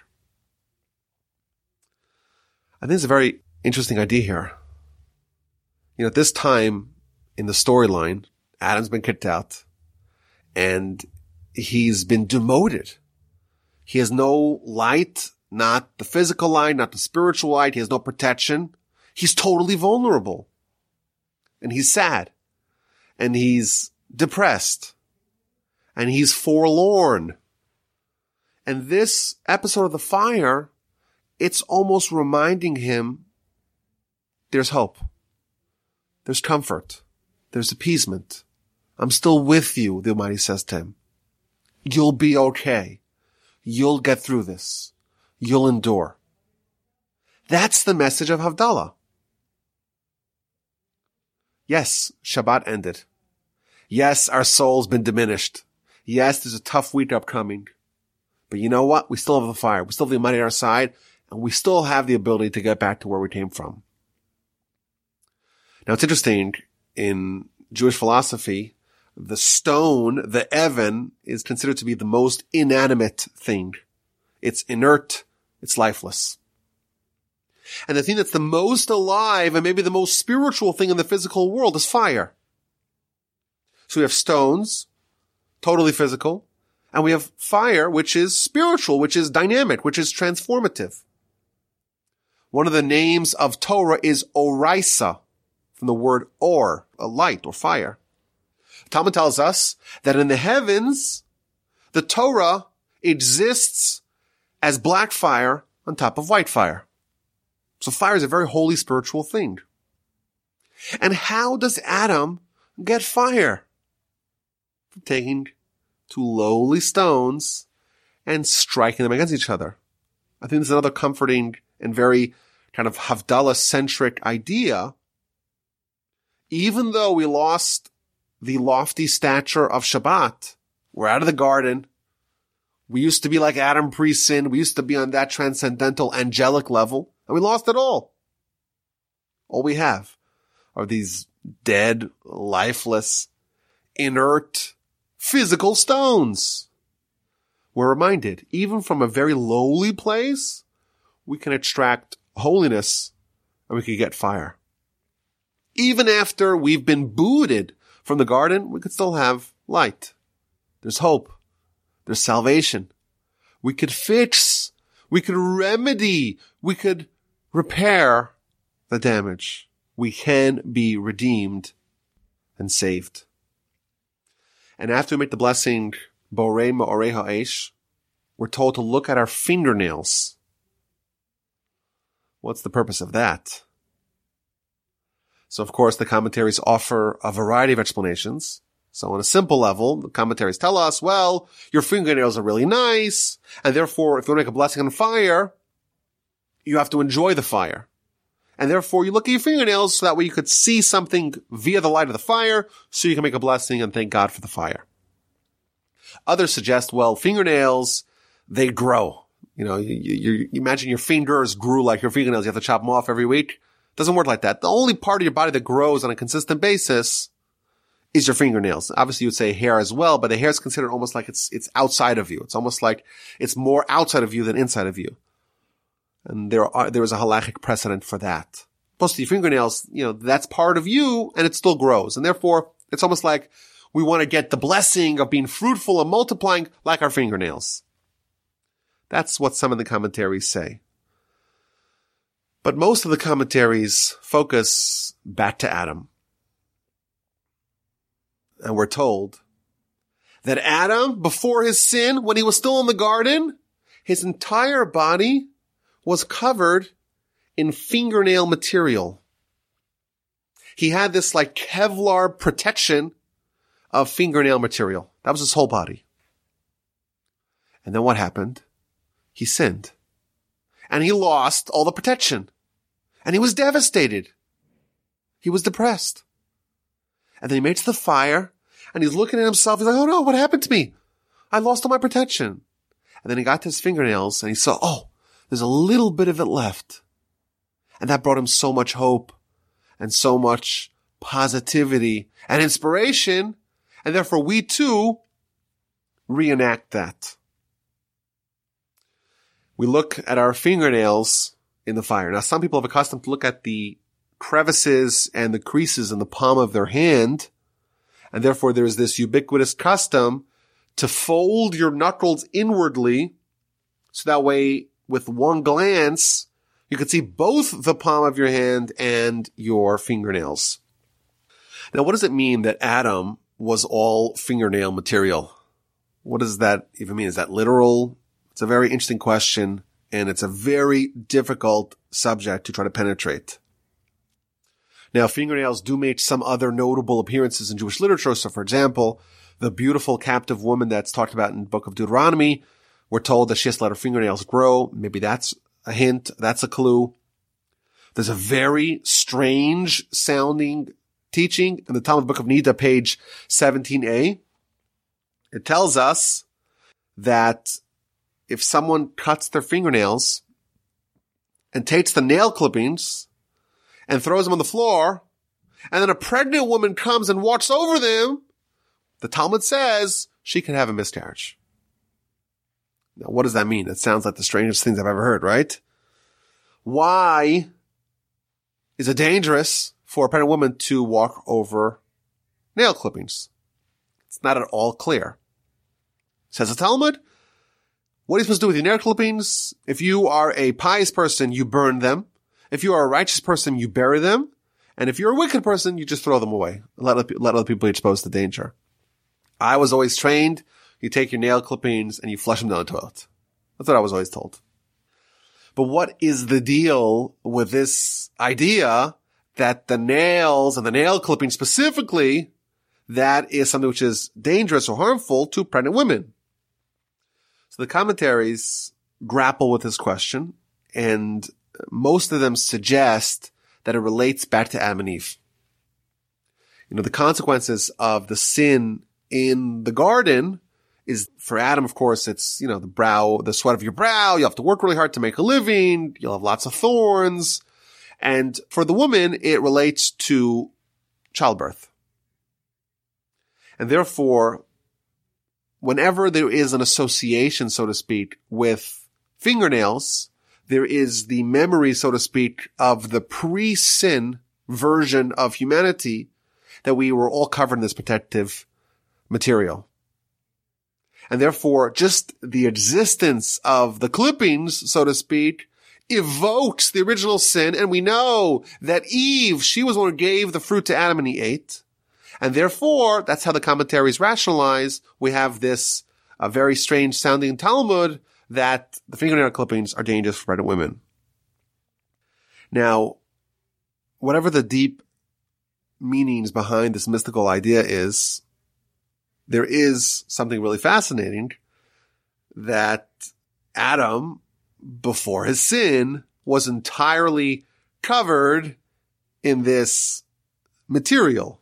Speaker 1: I think it's a very interesting idea here. You know, at this time in the storyline, Adam's been kicked out and he's been demoted. He has no light, not the physical light, not the spiritual light. He has no protection. He's totally vulnerable and he's sad and he's depressed and he's forlorn. And this episode of The Fire, it's almost reminding him there's hope. There's comfort. There's appeasement. I'm still with you, the Almighty says to him. You'll be okay. You'll get through this. You'll endure. That's the message of Havdalah. Yes, Shabbat ended. Yes, our soul's been diminished. Yes, there's a tough week upcoming. But you know what? We still have the fire. We still have the money on our side and we still have the ability to get back to where we came from. Now it's interesting in Jewish philosophy, the stone, the Evan, is considered to be the most inanimate thing. It's inert. It's lifeless. And the thing that's the most alive and maybe the most spiritual thing in the physical world is fire. So we have stones, totally physical, and we have fire, which is spiritual, which is dynamic, which is transformative. One of the names of Torah is Orisa, from the word or, a light or fire. Talmud tells us that in the heavens, the Torah exists as black fire on top of white fire. So fire is a very holy spiritual thing. And how does Adam get fire? From taking two lowly stones and striking them against each other. I think this is another comforting and very kind of Havdalah centric idea. Even though we lost the lofty stature of Shabbat. We're out of the garden. We used to be like Adam pre-sin. We used to be on that transcendental angelic level and we lost it all. All we have are these dead, lifeless, inert, physical stones. We're reminded, even from a very lowly place, we can extract holiness and we can get fire. Even after we've been booted from the garden, we could still have light. There's hope. There's salvation. We could fix. We could remedy. We could repair the damage. We can be redeemed and saved. And after we make the blessing, Borei Ma'oreha Eish, we're told to look at our fingernails. What's the purpose of that? So of course the commentaries offer a variety of explanations. So on a simple level, the commentaries tell us, well, your fingernails are really nice, and therefore if you want to make a blessing on fire, you have to enjoy the fire. And therefore you look at your fingernails so that way you could see something via the light of the fire, so you can make a blessing and thank God for the fire. Others suggest, well, fingernails, they grow. You know, you, you, you imagine your fingers grew like your fingernails. You have to chop them off every week. Doesn't work like that. The only part of your body that grows on a consistent basis is your fingernails. Obviously you would say hair as well, but the hair is considered almost like it's, it's outside of you. It's almost like it's more outside of you than inside of you. And there are, there is a halachic precedent for that. Plus your fingernails, you know, that's part of you and it still grows. And therefore it's almost like we want to get the blessing of being fruitful and multiplying like our fingernails. That's what some of the commentaries say. But most of the commentaries focus back to Adam. And we're told that Adam, before his sin, when he was still in the garden, his entire body was covered in fingernail material. He had this like Kevlar protection of fingernail material. That was his whole body. And then what happened? He sinned. And he lost all the protection. And he was devastated. He was depressed. And then he made to the fire and he's looking at himself. He's like, Oh no, what happened to me? I lost all my protection. And then he got to his fingernails and he saw, Oh, there's a little bit of it left. And that brought him so much hope and so much positivity and inspiration. And therefore we too reenact that. We look at our fingernails in the fire. Now, some people have accustomed to look at the crevices and the creases in the palm of their hand. And therefore there's this ubiquitous custom to fold your knuckles inwardly. So that way with one glance, you can see both the palm of your hand and your fingernails. Now, what does it mean that Adam was all fingernail material? What does that even mean? Is that literal? It's a very interesting question and it's a very difficult subject to try to penetrate. Now, fingernails do make some other notable appearances in Jewish literature. So, for example, the beautiful captive woman that's talked about in the book of Deuteronomy, we're told that she has to let her fingernails grow. Maybe that's a hint. That's a clue. There's a very strange sounding teaching in the Talmud Book of Nida, page 17a. It tells us that if someone cuts their fingernails and takes the nail clippings and throws them on the floor, and then a pregnant woman comes and walks over them, the Talmud says she can have a miscarriage. Now, what does that mean? It sounds like the strangest things I've ever heard, right? Why is it dangerous for a pregnant woman to walk over nail clippings? It's not at all clear. Says the Talmud, what are you supposed to do with your nail clippings? If you are a pious person, you burn them. If you are a righteous person, you bury them. And if you're a wicked person, you just throw them away. Let, let other people be exposed to danger. I was always trained you take your nail clippings and you flush them down the toilet. That's what I was always told. But what is the deal with this idea that the nails and the nail clipping specifically, that is something which is dangerous or harmful to pregnant women? So the commentaries grapple with this question and most of them suggest that it relates back to Adam and Eve. You know, the consequences of the sin in the garden is for Adam, of course, it's, you know, the brow, the sweat of your brow. You have to work really hard to make a living. You'll have lots of thorns. And for the woman, it relates to childbirth. And therefore, whenever there is an association, so to speak, with fingernails, there is the memory, so to speak, of the pre-sin version of humanity that we were all covered in this protective material. And therefore, just the existence of the clippings, so to speak, evokes the original sin. And we know that Eve, she was the one who gave the fruit to Adam and he ate. And therefore, that's how the commentaries rationalize. We have this a very strange sounding Talmud that the fingernail clippings are dangerous for pregnant women. Now, whatever the deep meanings behind this mystical idea is, there is something really fascinating that Adam, before his sin, was entirely covered in this material.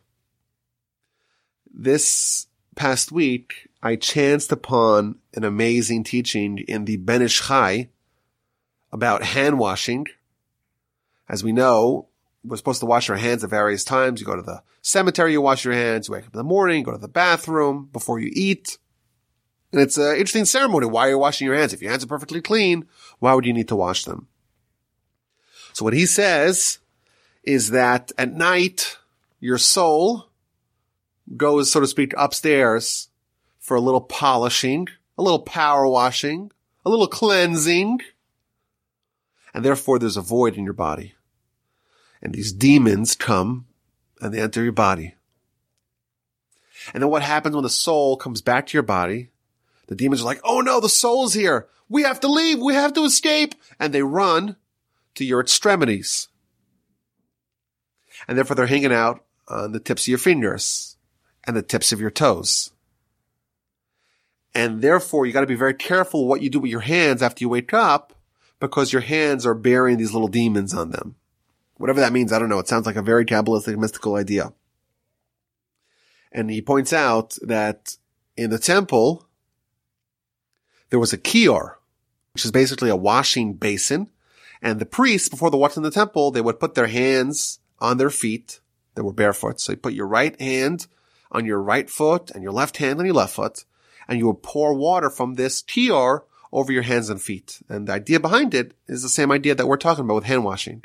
Speaker 1: This past week, I chanced upon an amazing teaching in the Ben Ish Chai about hand washing. As we know, we're supposed to wash our hands at various times. You go to the cemetery, you wash your hands, you wake up in the morning, go to the bathroom before you eat. And it's an interesting ceremony. Why are you washing your hands? If your hands are perfectly clean, why would you need to wash them? So what he says is that at night, your soul goes, so to speak, upstairs for a little polishing, a little power washing, a little cleansing. And therefore there's a void in your body. And these demons come and they enter your body. And then what happens when the soul comes back to your body? The demons are like, oh no, the soul's here. We have to leave. We have to escape. And they run to your extremities. And therefore they're hanging out on the tips of your fingers and the tips of your toes. And therefore you got to be very careful what you do with your hands after you wake up because your hands are bearing these little demons on them. Whatever that means, I don't know. It sounds like a very Kabbalistic mystical idea. And he points out that in the temple, there was a kior, which is basically a washing basin. And the priests, before the watch in the temple, they would put their hands on their feet. They were barefoot. So you put your right hand on your right foot and your left hand on your left foot, and you would pour water from this kior over your hands and feet. And the idea behind it is the same idea that we're talking about with hand washing.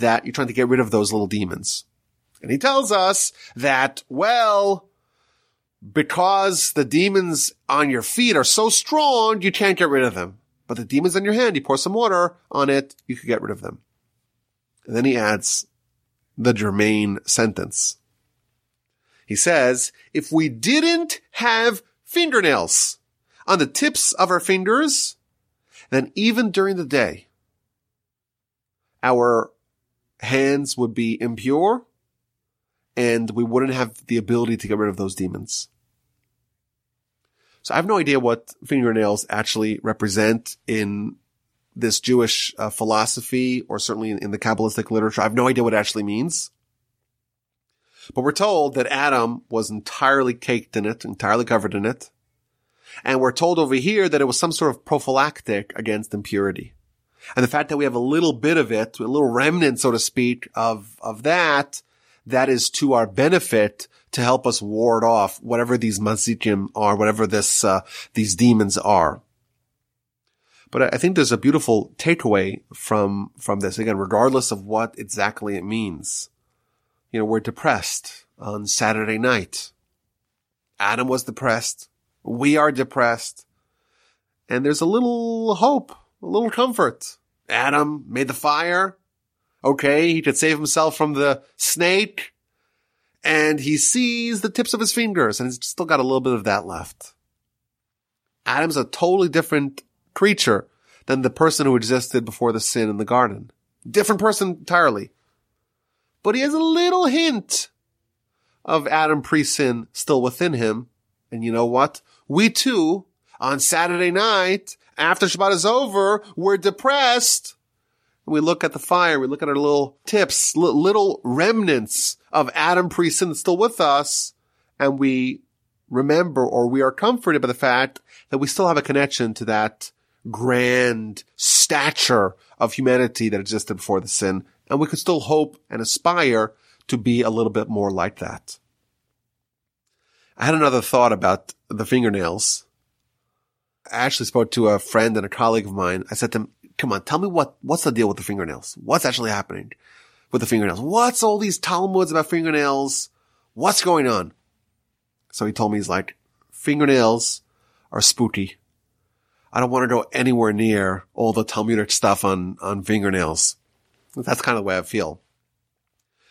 Speaker 1: That you're trying to get rid of those little demons. And he tells us that, well, because the demons on your feet are so strong, you can't get rid of them. But the demons on your hand, you pour some water on it, you could get rid of them. And then he adds the germane sentence. He says, if we didn't have fingernails on the tips of our fingers, then even during the day, our hands would be impure and we wouldn't have the ability to get rid of those demons. So I have no idea what fingernails actually represent in this Jewish uh, philosophy or certainly in, in the Kabbalistic literature. I have no idea what it actually means. But we're told that Adam was entirely caked in it, entirely covered in it. And we're told over here that it was some sort of prophylactic against impurity. And the fact that we have a little bit of it, a little remnant, so to speak, of, of that, that is to our benefit to help us ward off whatever these mazikim are, whatever this, uh, these demons are. But I think there's a beautiful takeaway from, from this. Again, regardless of what exactly it means. You know, we're depressed on Saturday night. Adam was depressed. We are depressed. And there's a little hope, a little comfort. Adam made the fire. Okay, he could save himself from the snake. And he sees the tips of his fingers and he's still got a little bit of that left. Adam's a totally different creature than the person who existed before the sin in the garden. Different person entirely. But he has a little hint of Adam pre-sin still within him. And you know what? We too, on Saturday night, after Shabbat is over, we're depressed we look at the fire, we look at our little tips, little remnants of Adam pre-sin still with us, and we remember or we are comforted by the fact that we still have a connection to that grand stature of humanity that existed before the sin, and we could still hope and aspire to be a little bit more like that. I had another thought about the fingernails. I actually spoke to a friend and a colleague of mine. I said to him, come on, tell me what, what's the deal with the fingernails? What's actually happening with the fingernails? What's all these Talmuds about fingernails? What's going on? So he told me, he's like, fingernails are spooky. I don't want to go anywhere near all the Talmudic stuff on, on fingernails. That's kind of the way I feel.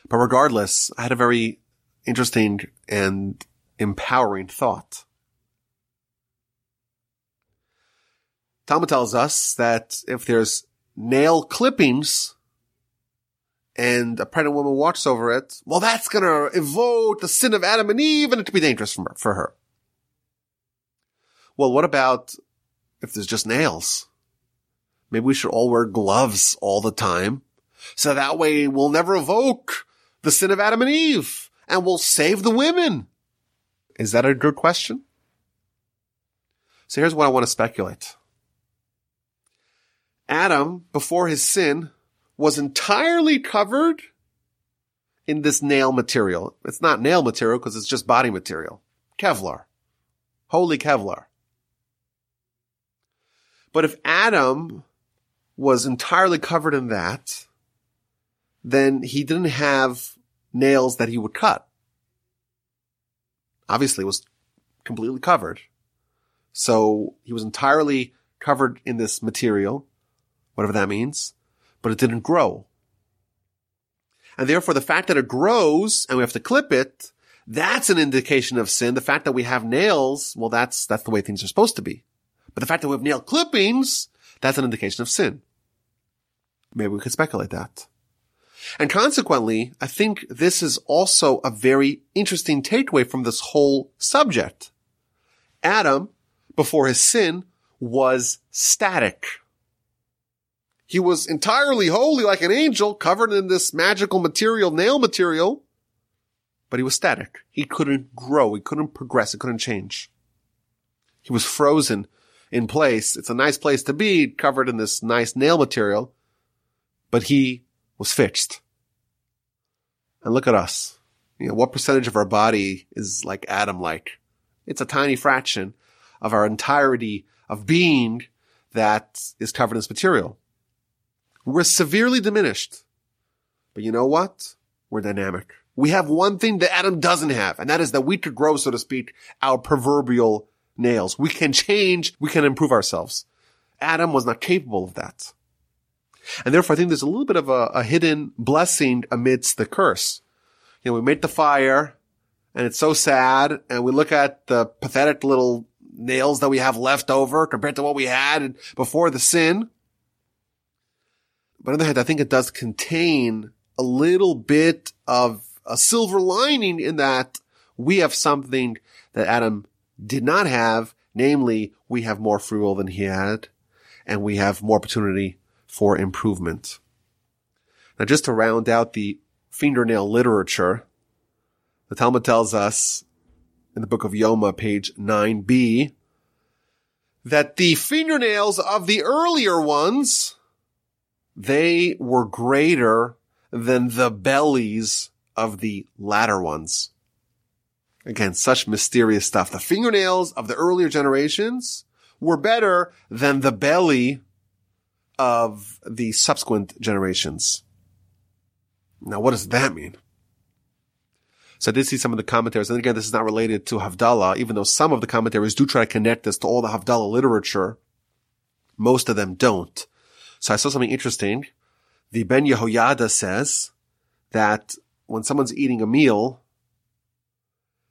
Speaker 1: But regardless, I had a very interesting and empowering thought. Talmud tells us that if there's nail clippings and a pregnant woman walks over it, well, that's going to evoke the sin of Adam and Eve and it could be dangerous for her, for her. Well, what about if there's just nails? Maybe we should all wear gloves all the time. So that way we'll never evoke the sin of Adam and Eve and we'll save the women. Is that a good question? So here's what I want to speculate. Adam, before his sin, was entirely covered in this nail material. It's not nail material because it's just body material. Kevlar. Holy Kevlar. But if Adam was entirely covered in that, then he didn't have nails that he would cut. Obviously, was completely covered. So he was entirely covered in this material whatever that means. but it didn't grow. And therefore the fact that it grows and we have to clip it, that's an indication of sin. The fact that we have nails, well, that's, that's the way things are supposed to be. But the fact that we have nail clippings, that's an indication of sin. Maybe we could speculate that. And consequently, I think this is also a very interesting takeaway from this whole subject. Adam, before his sin, was static. He was entirely holy like an angel covered in this magical material, nail material, but he was static. He couldn't grow. He couldn't progress. He couldn't change. He was frozen in place. It's a nice place to be covered in this nice nail material, but he was fixed. And look at us. You know, what percentage of our body is like Adam like? It's a tiny fraction of our entirety of being that is covered in this material. We're severely diminished. But you know what? We're dynamic. We have one thing that Adam doesn't have, and that is that we could grow, so to speak, our proverbial nails. We can change, we can improve ourselves. Adam was not capable of that. And therefore, I think there's a little bit of a, a hidden blessing amidst the curse. You know, we make the fire, and it's so sad, and we look at the pathetic little nails that we have left over compared to what we had before the sin. But on the other hand, I think it does contain a little bit of a silver lining in that we have something that Adam did not have. Namely, we have more free will than he had and we have more opportunity for improvement. Now, just to round out the fingernail literature, the Talmud tells us in the book of Yoma, page 9b, that the fingernails of the earlier ones they were greater than the bellies of the latter ones. Again, such mysterious stuff. The fingernails of the earlier generations were better than the belly of the subsequent generations. Now, what does that mean? So I did see some of the commentaries, and again, this is not related to Havdalah, even though some of the commentaries do try to connect this to all the Havdalah literature. Most of them don't. So I saw something interesting. The Ben Yehoyada says that when someone's eating a meal,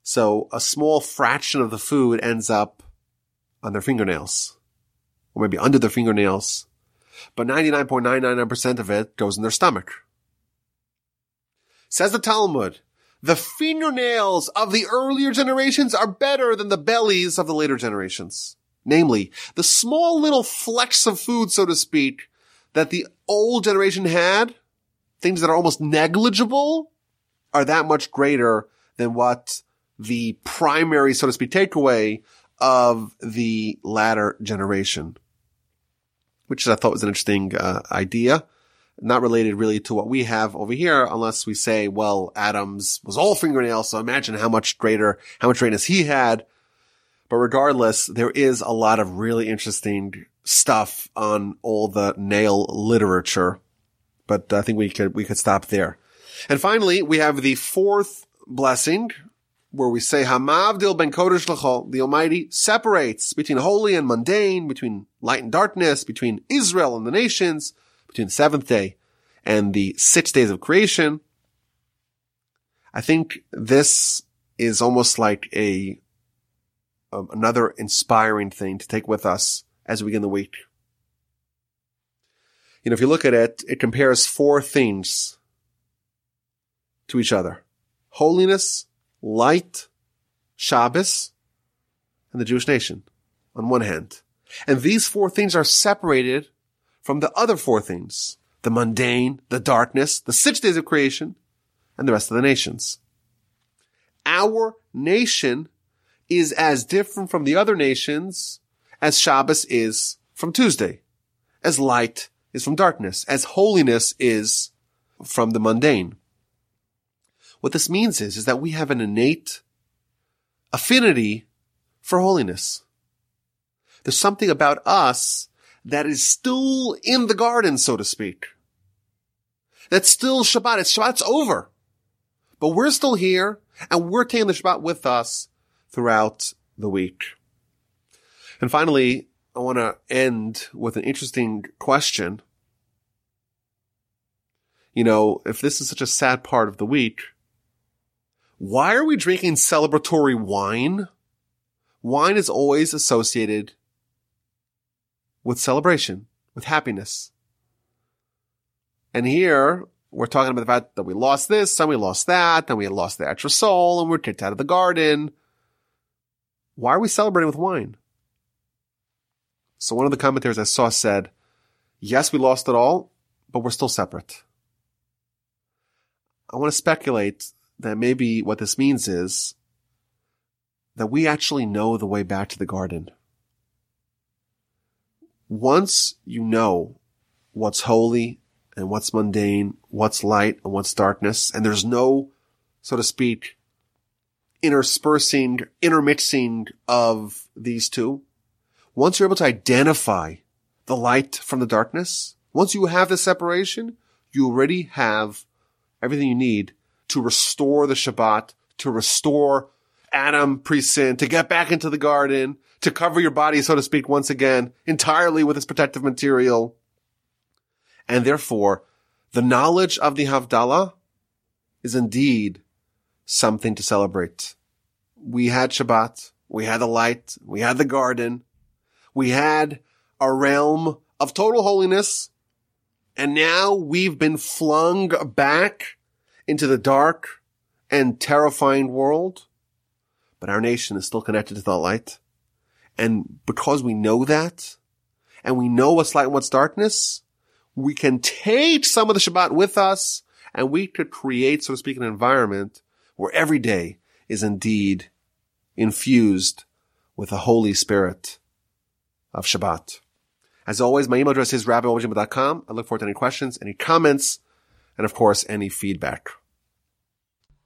Speaker 1: so a small fraction of the food ends up on their fingernails, or maybe under their fingernails, but 99.999% of it goes in their stomach. Says the Talmud, the fingernails of the earlier generations are better than the bellies of the later generations. Namely, the small little flecks of food, so to speak, that the old generation had, things that are almost negligible, are that much greater than what the primary, so to speak, takeaway of the latter generation. Which I thought was an interesting uh, idea. Not related really to what we have over here, unless we say, well, Adams was all fingernails, so imagine how much greater, how much greatness he had. But regardless, there is a lot of really interesting stuff on all the nail literature, but I think we could, we could stop there. And finally, we have the fourth blessing where we say Hamavdil ben Kodesh Lachol, the Almighty separates between holy and mundane, between light and darkness, between Israel and the nations, between the seventh day and the six days of creation. I think this is almost like a, another inspiring thing to take with us as we begin the week. You know, if you look at it, it compares four things to each other. Holiness, light, Shabbos, and the Jewish nation on one hand. And these four things are separated from the other four things. The mundane, the darkness, the six days of creation, and the rest of the nations. Our nation is as different from the other nations as Shabbos is from Tuesday, as light is from darkness, as holiness is from the mundane. What this means is, is that we have an innate affinity for holiness. There's something about us that is still in the garden, so to speak. That's still Shabbat. It's Shabbat's over. But we're still here and we're taking the Shabbat with us throughout the week. And finally, I want to end with an interesting question. you know, if this is such a sad part of the week, why are we drinking celebratory wine? Wine is always associated with celebration, with happiness. And here we're talking about the fact that we lost this and we lost that, and we lost the extra soul and we're kicked out of the garden. Why are we celebrating with wine? So one of the commentators I saw said, yes, we lost it all, but we're still separate. I want to speculate that maybe what this means is that we actually know the way back to the garden. Once you know what's holy and what's mundane, what's light and what's darkness, and there's no, so to speak, interspersing, intermixing of these two, once you're able to identify the light from the darkness, once you have the separation, you already have everything you need to restore the Shabbat, to restore Adam pre-sin, to get back into the garden, to cover your body, so to speak, once again, entirely with its protective material. And therefore, the knowledge of the Havdalah is indeed something to celebrate. We had Shabbat, we had the light, we had the garden, we had a realm of total holiness, and now we've been flung back into the dark and terrifying world, but our nation is still connected to the light. And because we know that, and we know what's light and what's darkness, we can take some of the Shabbat with us, and we could create, so to speak, an environment where every day is indeed infused with the Holy Spirit of Shabbat. As always, my email address is rabbiwolbajima.com. I look forward to any questions, any comments, and of course, any feedback.